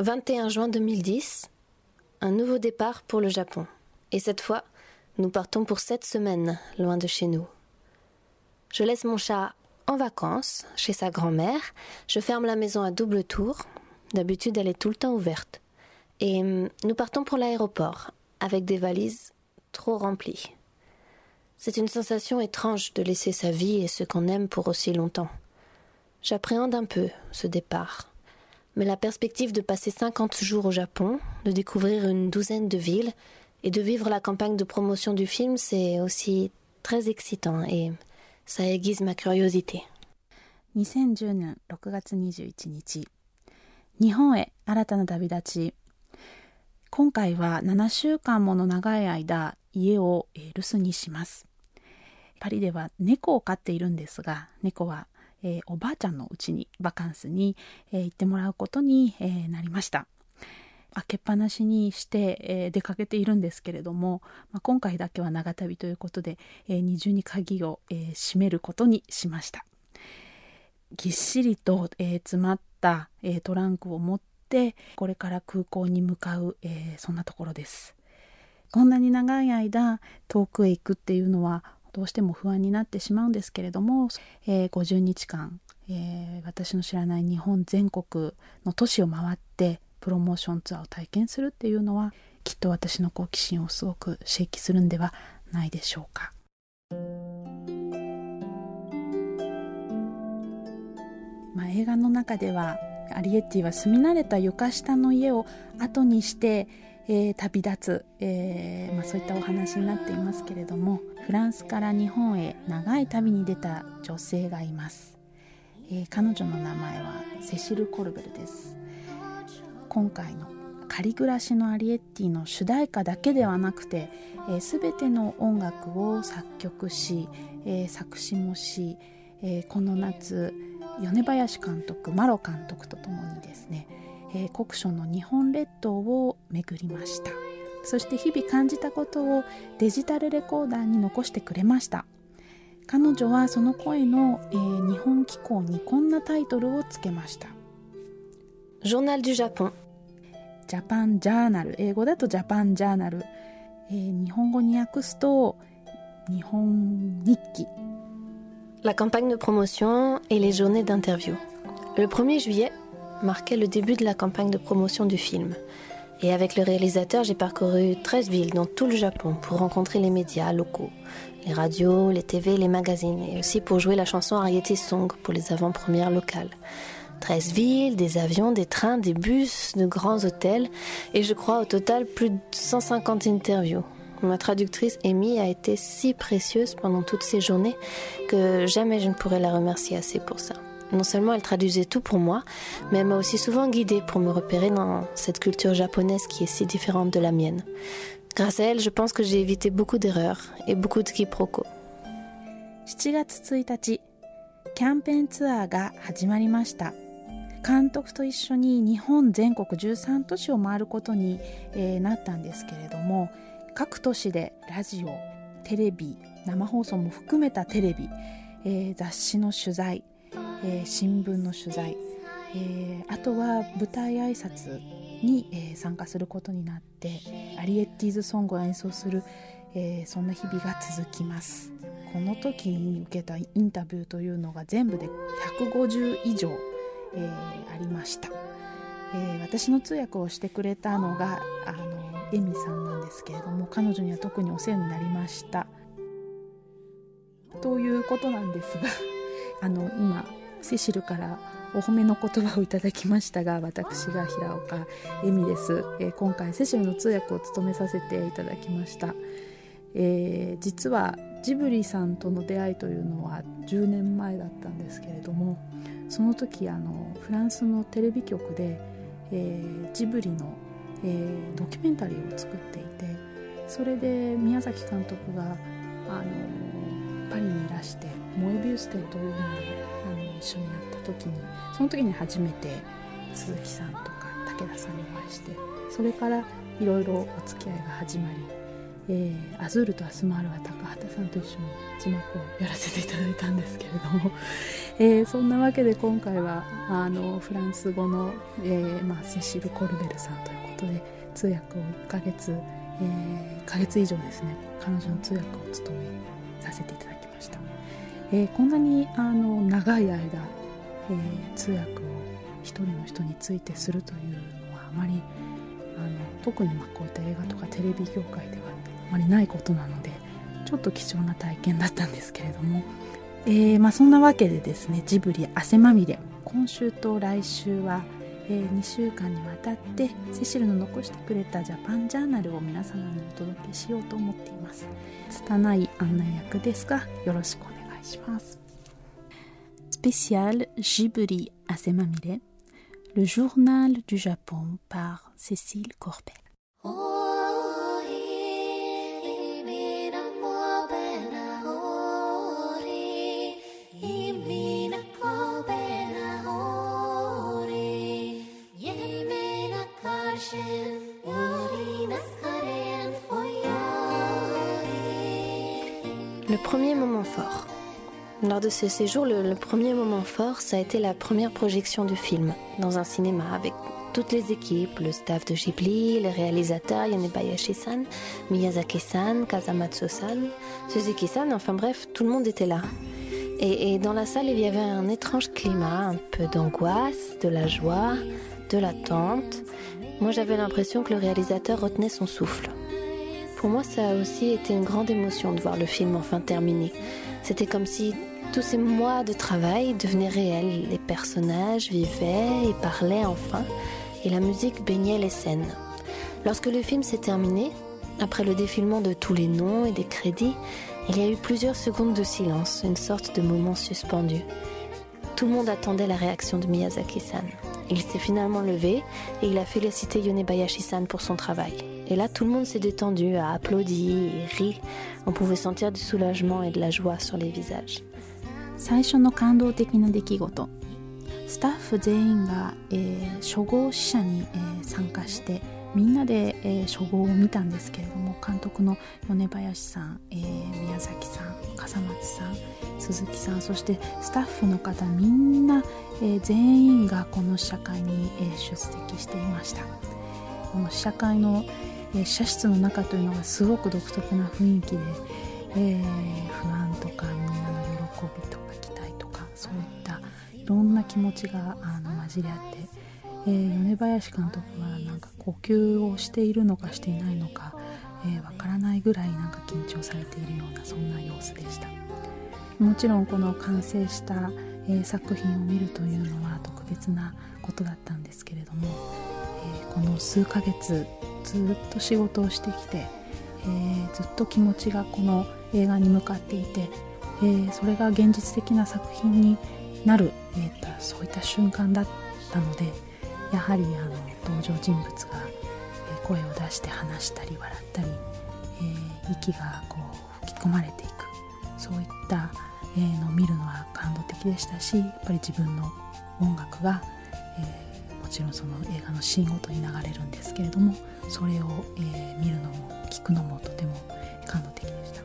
21 juin 2010, un nouveau départ pour le Japon. Et cette fois, nous partons pour sept semaines loin de chez nous. Je laisse mon chat en vacances chez sa grand-mère, je ferme la maison à double tour, d'habitude elle est tout le temps ouverte. Et hum, nous partons pour l'aéroport, avec des valises trop remplies. C'est une sensation étrange de laisser sa vie et ce qu'on aime pour aussi longtemps. J'appréhende un peu ce départ. Mais la perspective de passer 50 jours au Japon, de découvrir une douzaine de villes et de vivre la campagne de promotion du film, c'est aussi très excitant et ça aiguise ma curiosité. 2010年6月21日日本へ新たな旅立ち今回は7週間もの長い間家を留守にしますパリでは猫を飼っているんですが猫は えー、おばあちゃんのうちにバカンスに、えー、行ってもらうことに、えー、なりました。開けっぱなしにして、え出かけているんですけれども、まあ、今回だけは長旅ということで、え二重に鍵を、え閉めることにしました。ぎっしりと、え詰まった、えトランクを持ってこれから空港に向かう、えそんなところです。こんなに長い間遠くへ行くっていうのはどうしても不安になってしまうんですけれども、えー、50日間、えー、私の知らない日本全国の都市を回ってプロモーションツアーを体験するっていうのはきっと私の好奇心をすごく刺激するんではないでしょうか。まあ、映画の中ではアリエッティは住み慣れた床下の家を後にしてえー、旅立つ、えーまあ、そういったお話になっていますけれどもフランスから日本へ長い旅に出た女性がいます、えー、彼女の名前はセシル・コルベルです。今回の仮暮らしのアリエッティの主題歌だけではなくて、えー、全ての音楽を作曲し、えー、作詞もし、えー、この夏米林監督マロ監督とともにですねえー、国書の日本列島を巡りました。そして日々感じたことをデジタルレコーダーに残してくれました。彼女はその声の、えー、日本機構にこんなタイトルをつけました。Journal du Japon ジャパンジャーナル英語だとジャパンジャーナル、えー、日本語に訳すと日本日記。La campagne de promotion et les journées d'interview. Le 1er juillet, marquait le début de la campagne de promotion du film. Et avec le réalisateur, j'ai parcouru 13 villes dans tout le Japon pour rencontrer les médias locaux, les radios, les TV, les magazines, et aussi pour jouer la chanson Ariete Song pour les avant-premières locales. 13 villes, des avions, des trains, des bus, de grands hôtels, et je crois au total plus de 150 interviews. Ma traductrice Amy a été si précieuse pendant toutes ces journées que jamais je ne pourrais la remercier assez pour ça Non seulement elle traduisait tout pour moi, mais elle m'a aussi souvent guidée pour me repérer dans cette culture japonaise qui est si différente de la mienne. Grâce à elle, je pense que j'ai évité beaucoup d'erreurs et beaucoup de quiproquos. 7月1日、キャンペーンツアーが始まりました。監督と一緒に日本全国13都市を回ることに、えー、なったんですけれども各都市でラジオテレビ生放送も含めたテレビ、えー、雑誌の取材 えー、新聞の取材、えー、あとは舞台挨拶に、えー、参加することになってアリエッティーズソングを演奏する、えそんな日々が続きます。この時に受けたインタビューというのが全部で150以上、えありました、え私の通訳をしてくれたのがあのエミさんなんですけれども彼女には特にお世話になりました。ということなんですがあの今セシルからお褒めの言葉をいただきましたが私が平岡恵美です、えー、今回セシルの通訳を務めさせていただきました、えー、実はジブリさんとの出会いというのは10年前だったんですけれどもその時あのフランスのテレビ局で、えー、ジブリの、えドキュメンタリーを作っていてそれで宮崎監督があのパリにいらして「モエビウス展」というの一緒にやった時にその時に初めて鈴木さんとか武田さんにお会いしてそれからいろいろお付き合いが始まりえー、アズールとアスマールは高畑さんと一緒に字幕をやらせていただいたんですけれども、えー、そんなわけで今回はあのフランス語の、えーまあ、セシル・コルベルさんということで通訳を1ヶ月、えー、1ヶ月以上ですね彼女の通訳を務めさせていただきました、えー、こんなにあの長い間、えー、通訳を一人の人についてするというのはあまりあの特にまこういった映画とかテレビ業界ではあまりないことなのでちょっと貴重な体験だったんですけれども、えー、まあ、そんなわけでですねジブリ汗まみれ今週と来週は、え、2週間にわたってセシルの残してくれたジャパンジャーナルを皆様にお届けしようと思っています。拙い案内役ですがよろしくお願いします。スペシャルジブリ汗まみれ Le journal du Japon par Cécile Corbet. Le premier moment fort. Lors de ce séjour, le, premier moment fort, ça a été la première projection du film dans un cinéma avec toutes les équipes, le staff de Ghibli, les réalisateurs Yanebayashi-san, Miyazaki-san, Kazamatsu-san, Suzuki-san, enfin bref, tout le monde était là. Et, et, dans la salle, il y avait un étrange climat, un peu d'angoisse, de la joie, de l'attente. Moi, j'avais l'impression que le réalisateur retenait son souffle. Pour moi, ça a aussi été une grande émotion de voir le film enfin terminé. C'était comme si tous ces mois de travail devenaient réels. Les personnages vivaient et parlaient enfin, et la musique baignait les scènes. Lorsque le film s'est terminé, après le défilement de tous les noms et des crédits, il y a eu plusieurs secondes de silence, une sorte de moment suspendu. Tout le monde attendait la réaction de Miyazaki-san. Il s'est finalement levé et il a félicité Yonebayashi-san pour son travail. Et là, tout le monde s'est détendu, a applaudi et ri. On pouvait sentir du soulagement et de la joie sur les visages. 最初の感動的な出来事。スタッフ全員が、えー、初号試写に、えー、参加してみんなで、えー、初号を見たんですけれども監督の米林さん、えー、宮崎さん笠松さん鈴木さんそしてスタッフの方みんな、えー、全員がこの試写会に、えー、出席していました。この試写会の、え社室の中というのがすごく独特な雰囲気で、えー、不安とかみんないろんな気持ちがあの混じり合って、えー、米林監督はなんか呼吸をしているのかしていないのかわ、えー、からないぐらいなんか緊張されているようなそんな様子でした。もちろんこの完成した、えー、作品を見るというのは特別なことだったんですけれども、えー、この数ヶ月ずっと仕事をしてきて、えー、ずっと気持ちがこの映画に向かっていて、えー、それが現実的な作品になる、えーと、そういった瞬間だったのでやはりあの登場人物が、声を出して話したり笑ったり、え息がこう吹き込まれていく。そういった、えのを見るのは感動的でしたしやっぱり自分の音楽が、えもちろんその映画のシーンごとに流れるんですけれどもそれを、え、見るのも聞くのもとても感動的でした。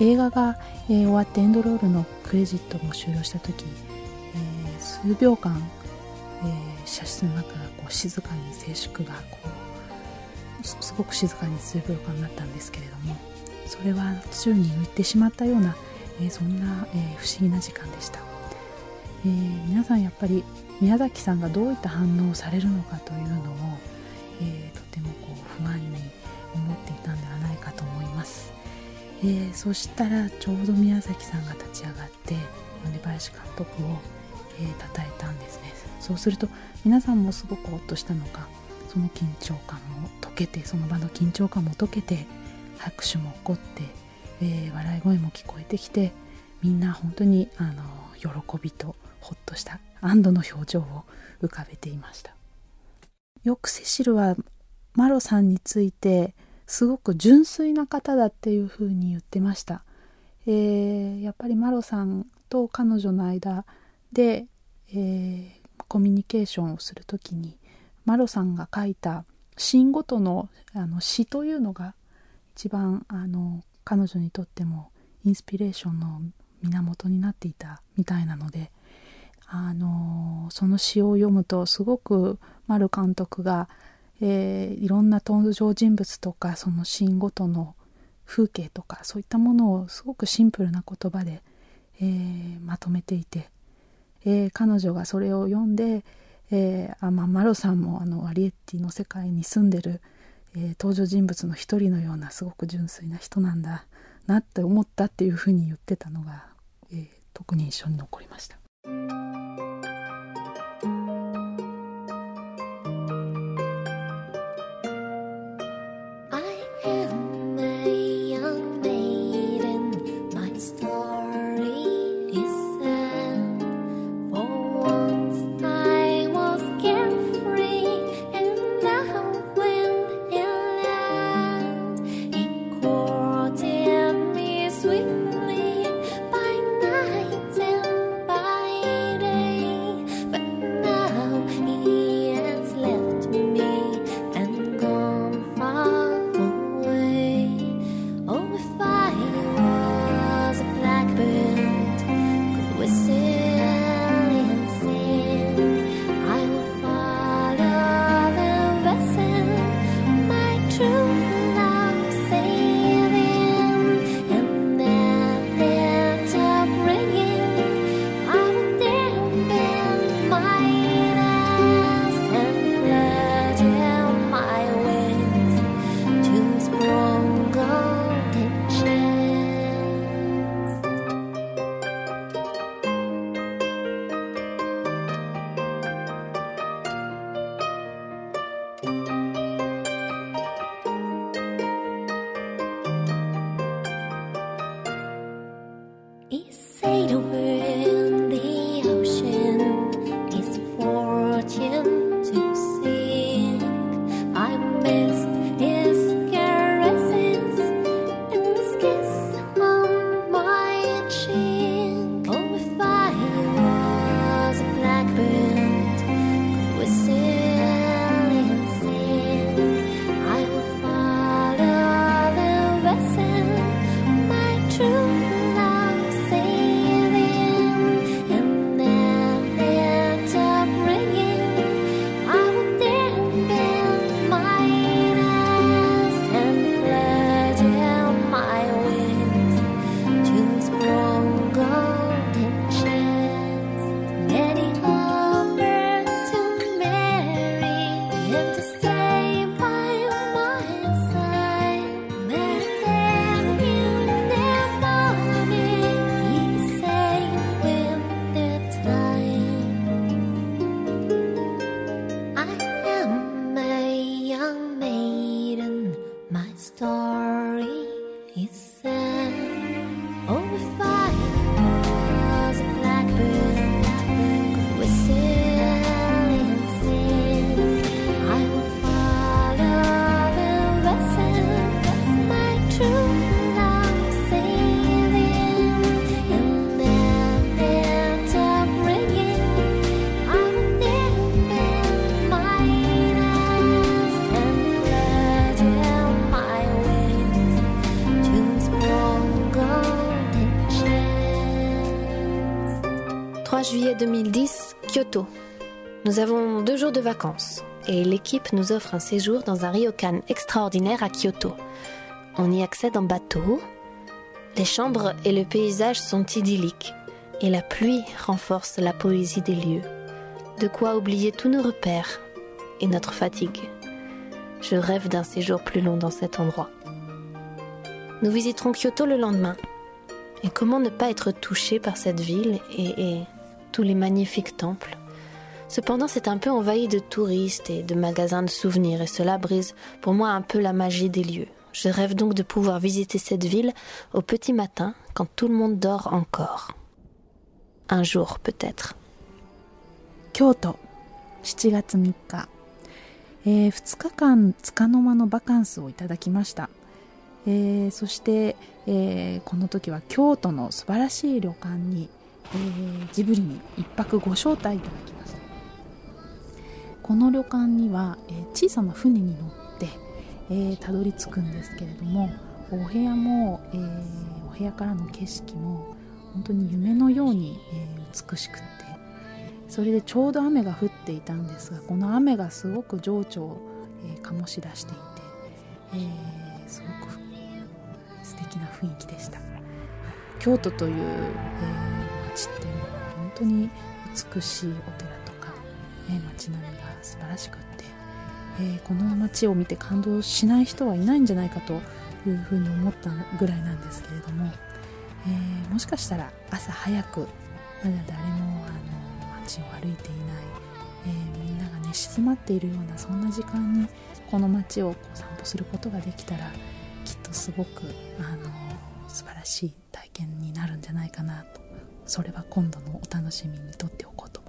映画が、え、終わってエンドロールのクレジットも終了した時、えー、数秒間、えー、写真の中がこう静かに静粛がこうすごく静かに数秒間になったんですけれどもそれは宙に浮いてしまったような、えー、そんな、え、不思議な時間でした、え、皆さんやっぱり宮崎さんがどういった反応をされるのかというのを、え、とてもこう不安に思っていたんではないかと思います、えー、そしたらちょうど宮崎さんが立ち上がって米林監督を、えー、称えたんですね。そうすると皆さんもすごくほっとしたのかその緊張感も解けてその場の緊張感も解けて拍手も起こって、えー、笑い声も聞こえてきてみんな本当にあの喜びとほっとした安堵の表情を浮かべていました。よくセシルはマロさんについてすごく純粋な方だっていうふうに言ってました、えー、やっぱりマロさんと彼女の間で、えー、コミュニケーションをする時にマロさんが書いた詩ごとのあの詩というのが一番あの彼女にとってもインスピレーションの源になっていたみたいなのであのその詩を読むとすごく丸監督が、えー、いろんな登場人物とかそのシーンごとの風景とかそういったものをすごくシンプルな言葉で、えー、まとめていて、えー、彼女がそれを読んで、えー、あまあ、マロさんもあのアリエッティの世界に住んでる、え登場人物の一人のようなすごく純粋な人なんだなって思ったっていうふうに言ってたのが、え特に印象に残りました。2010, Kyoto. Nous avons deux jours de vacances et l'équipe nous offre un séjour dans un ryokan extraordinaire à Kyoto. On y accède en bateau. Les chambres et le paysage sont idylliques et la pluie renforce la poésie des lieux. De quoi oublier tous nos repères et notre fatigue. Je rêve d'un séjour plus long dans cet endroit. Nous visiterons Kyoto le lendemain. Et comment ne pas être touché par cette ville et tous les magnifiques temples? Cependant, c'est un peu envahi de touristes et de magasins de souvenirs, et cela brise pour moi un peu la magie des lieux. Je rêve donc de pouvoir visiter cette ville au petit matin, quand tout le monde dort encore. Un jour peut-être. Kyoto, 7月3日、えー、2日間つかの間のバカンスをいただきました、えー、そして、えー、この時は京都の素晴らしい旅館にえー、ジブリに1泊ご招待いただきました この旅館には、え、小さな船に乗って、えー、たどり着くんですけれどもお部屋も、えー、お部屋からの景色も本当に夢のように、えー、美しくってそれでちょうど雨が降っていたんですがこの雨がすごく情緒を、え、醸し出していて、え、すごく素敵な雰囲気でした。京都という、え、街っていうのは本当に美しいお寺とか、えー、街並みが素晴らしくって、えー、この街を見て感動しない人はいないんじゃないかというふうに思ったぐらいなんですけれども、えー、もしかしたら朝早くまだ誰もあの街を歩いていない、えー、みんながね静まっているようなそんな時間にこの街をこう散歩することができたらきっとすごくあの素晴らしい体験になるんじゃないかなと。それは今度のお楽しみにとっておこうと。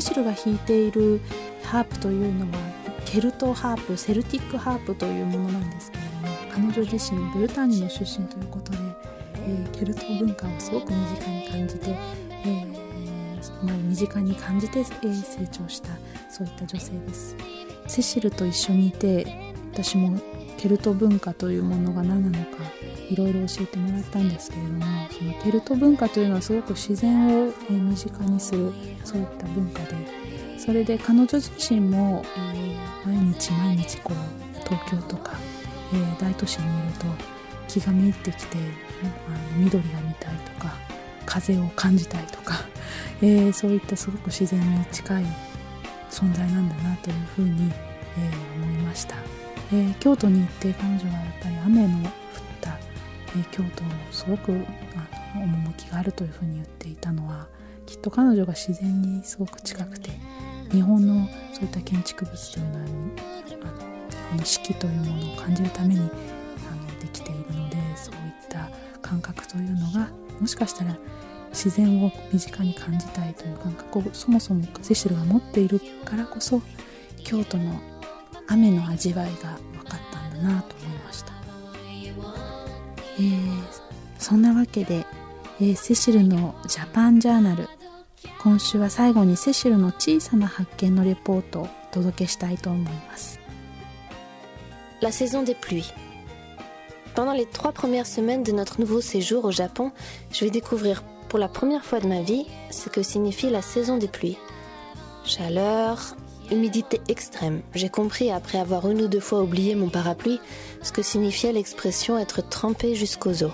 思います。弾いているハープというのはケルトハープ Celtic harp というものなんですけれども彼女自身ブルターニュの出身ということで、えー、ケルト文化をすごく身近に感じて、えー、まあ、身近に感じて、えー、成長したそういった女性ですセシルと一緒にいて私もケルト文化というものが何なのかいろいろ教えてもらったんですけれどもそのケルト文化というのはすごく自然を身近にするそういった文化でそれで彼女自身も、え、毎日毎日こう東京とか、え、大都市にいると気がめいってきてあの緑が見たいとか風を感じたいとか、え、そういったすごく自然に近い存在なんだなというふうに、え思いました、え京都に行って彼女はやっぱり雨の、京都をすごくあの趣があるというふうに言っていたのはきっと彼女が自然にすごく近くて日本のそういった建築物というのはあの四季というものを感じるためにあのできているのでそういった感覚というのがもしかしたら自然を身近に感じたいという感覚をそもそもセシルが持っているからこそ京都の雨の味わいが分かったんだなと、えー、そんなわけで、えー、セシルのジャパンジャーナル今週は最後にセシルの小さな発見のレポートをお届けしたいと思います La saison des pluies Pendant les trois premières semaines de notre nouveau séjour au Japon, je vais découvrir pour la première fois de ma vie ce que signifie la saison des pluies. Chaleur, humidité extrême. J'ai compris après avoir une ou deux fois oublié mon parapluie ce que signifiait l'expression être trempé jusqu'aux os.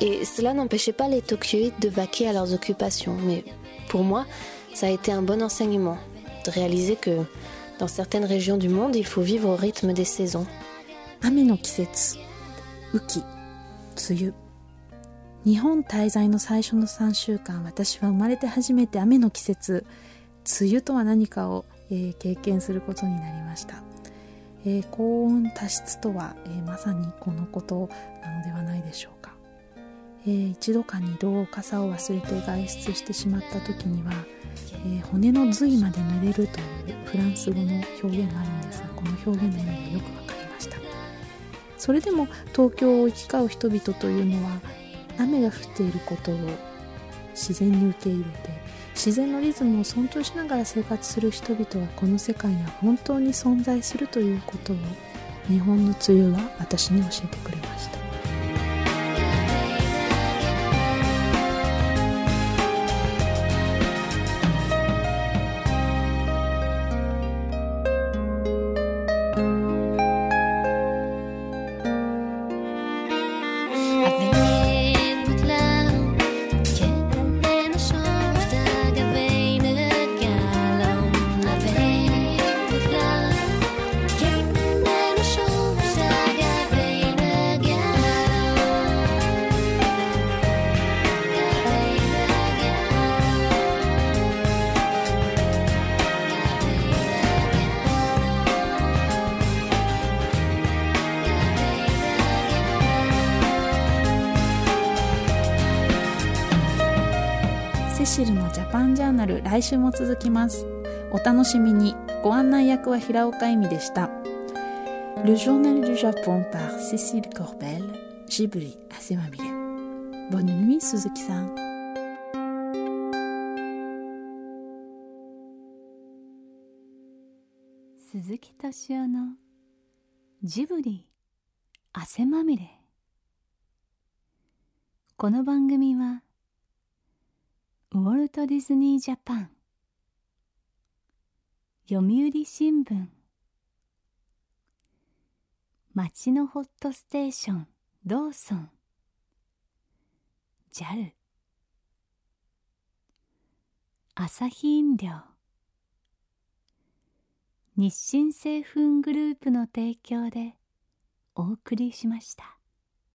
Et cela n'empêchait pas les Tokyoïdes de vaquer à leurs occupations, mais pour moi, ça a été un bon enseignement de réaliser que dans certaines régions du monde, il faut vivre au rythme des saisons. 雨の季節雨季梅雨日本滞在の最初の3週間私は生まれて初めて雨の季節梅雨とは何かを、えー、経験することになりました、 えー、高温多湿とは、えー、まさにこのことなのではないでしょうか。えー、一度か二度傘を忘れて外出してしまった時には、え、骨の髄まで濡れるというフランス語の表現があるんですがこの表現の意味がよく分かりました。それでも東京を行き交う人々というのは雨が降っていることを自然に受け入れて自然のリズムを尊重しながら生活する人々はこの世界には本当に存在するということを日本の梅雨は私に教えてくれました。来週も続きます。お楽しみに。ご案内役は平岡恵美でした。Le journal du Japon par Cécile Corbel ジブリ汗まみれ Bonne nuit 鈴木さん鈴木敏夫のジブリ汗まみれこの番組はウォルト・ディズニー・ジャパン。読売新聞。町のホットステーションローソン。JAL 朝日飲料。日清製粉グループの提供でお送りしました。